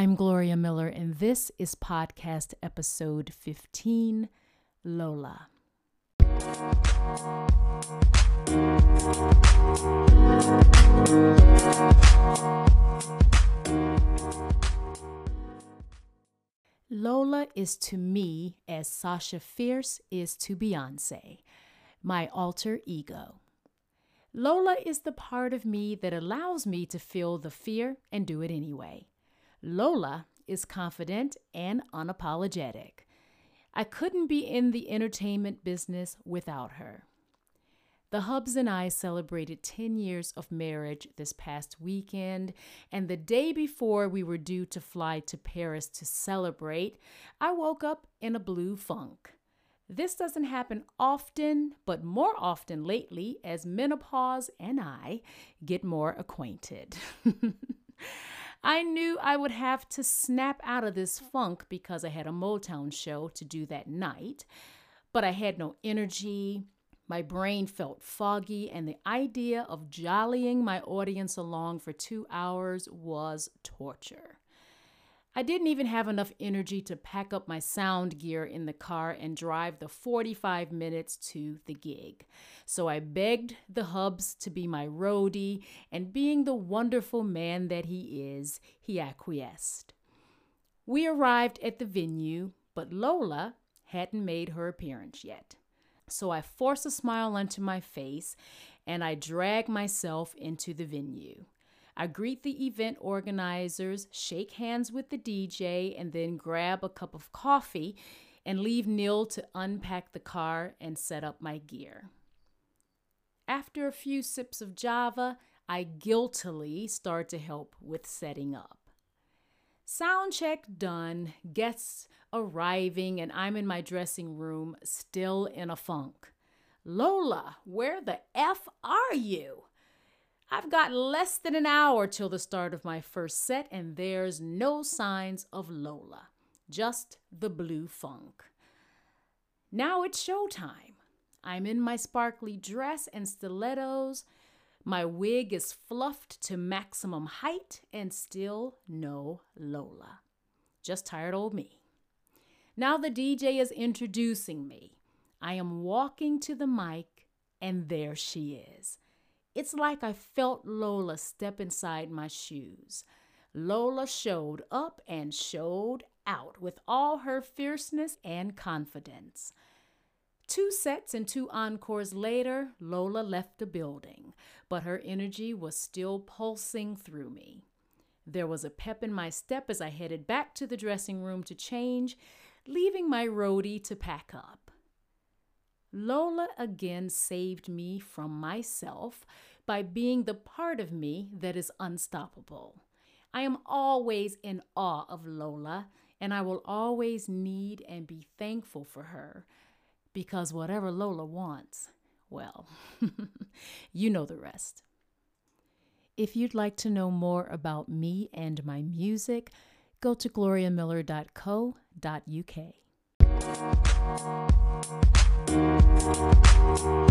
I'm Gloria Miller, and this is podcast episode 15 Lola. Lola is to me as Sasha Fierce is to Beyonce, my alter ego. Lola is the part of me that allows me to feel the fear and do it anyway. Lola is confident and unapologetic. I couldn't be in the entertainment business without her. The Hubs and I celebrated 10 years of marriage this past weekend, and the day before we were due to fly to Paris to celebrate, I woke up in a blue funk. This doesn't happen often, but more often lately as menopause and I get more acquainted. I knew I would have to snap out of this funk because I had a Motown show to do that night, but I had no energy. My brain felt foggy, and the idea of jollying my audience along for two hours was torture. I didn't even have enough energy to pack up my sound gear in the car and drive the 45 minutes to the gig. So I begged the hubs to be my roadie, and being the wonderful man that he is, he acquiesced. We arrived at the venue, but Lola hadn't made her appearance yet. So I forced a smile onto my face and I dragged myself into the venue. I greet the event organizers, shake hands with the DJ, and then grab a cup of coffee and leave Neil to unpack the car and set up my gear. After a few sips of Java, I guiltily start to help with setting up. Sound check done, guests arriving, and I'm in my dressing room, still in a funk. Lola, where the F are you? I've got less than an hour till the start of my first set, and there's no signs of Lola, just the blue funk. Now it's showtime. I'm in my sparkly dress and stilettos. My wig is fluffed to maximum height, and still no Lola. Just tired old me. Now the DJ is introducing me. I am walking to the mic, and there she is. It's like I felt Lola step inside my shoes. Lola showed up and showed out with all her fierceness and confidence. Two sets and two encores later, Lola left the building, but her energy was still pulsing through me. There was a pep in my step as I headed back to the dressing room to change, leaving my roadie to pack up. Lola again saved me from myself by being the part of me that is unstoppable. I am always in awe of Lola, and I will always need and be thankful for her because whatever Lola wants, well, you know the rest. If you'd like to know more about me and my music, go to gloriamiller.co.uk. Thank you.